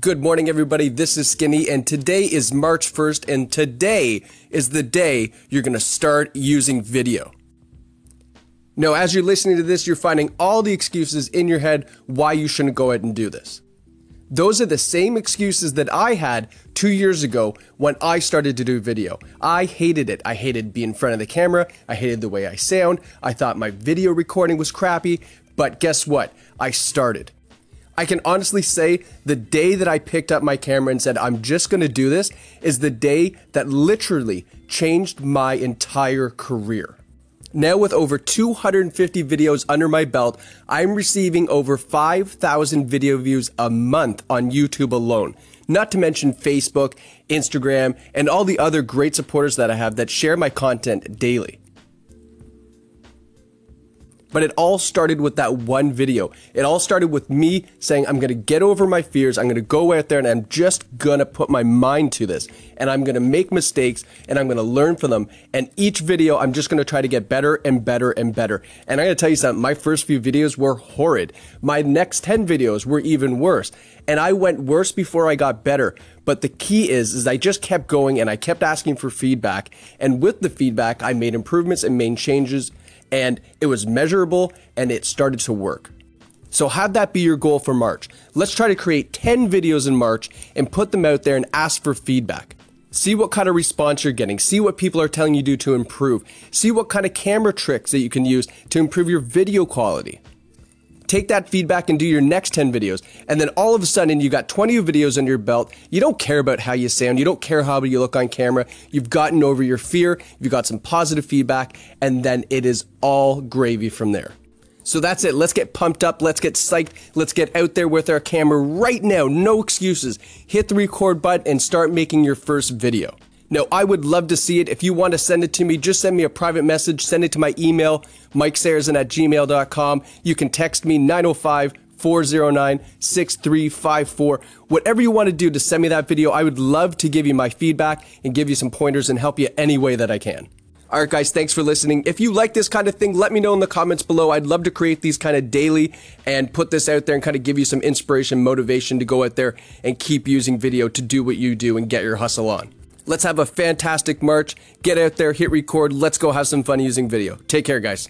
Good morning, everybody. This is Skinny, and today is March 1st, and today is the day you're going to start using video. Now, as you're listening to this, you're finding all the excuses in your head why you shouldn't go ahead and do this. Those are the same excuses that I had two years ago when I started to do video. I hated it. I hated being in front of the camera. I hated the way I sound. I thought my video recording was crappy. But guess what? I started. I can honestly say the day that I picked up my camera and said, I'm just going to do this is the day that literally changed my entire career. Now, with over 250 videos under my belt, I'm receiving over 5,000 video views a month on YouTube alone. Not to mention Facebook, Instagram, and all the other great supporters that I have that share my content daily. But it all started with that one video. It all started with me saying, I'm going to get over my fears. I'm going to go out there and I'm just going to put my mind to this. And I'm going to make mistakes and I'm going to learn from them. And each video, I'm just going to try to get better and better and better. And I got to tell you something, my first few videos were horrid. My next 10 videos were even worse. And I went worse before I got better. But the key is, is I just kept going and I kept asking for feedback. And with the feedback, I made improvements and made changes and it was measurable and it started to work. So have that be your goal for March. Let's try to create 10 videos in March and put them out there and ask for feedback. See what kind of response you're getting. See what people are telling you to do to improve. See what kind of camera tricks that you can use to improve your video quality take that feedback and do your next 10 videos. And then all of a sudden, you got 20 videos under your belt. You don't care about how you sound. You don't care how you look on camera. You've gotten over your fear. You've got some positive feedback. And then it is all gravy from there. So that's it. Let's get pumped up. Let's get psyched. Let's get out there with our camera right now. No excuses. Hit the record button and start making your first video. No, I would love to see it. If you want to send it to me, just send me a private message. Send it to my email, mikesarrazin at gmail.com. You can text me 905 409 6354. Whatever you want to do to send me that video, I would love to give you my feedback and give you some pointers and help you any way that I can. All right, guys, thanks for listening. If you like this kind of thing, let me know in the comments below. I'd love to create these kind of daily and put this out there and kind of give you some inspiration, motivation to go out there and keep using video to do what you do and get your hustle on. Let's have a fantastic March. Get out there, hit record. Let's go have some fun using video. Take care, guys.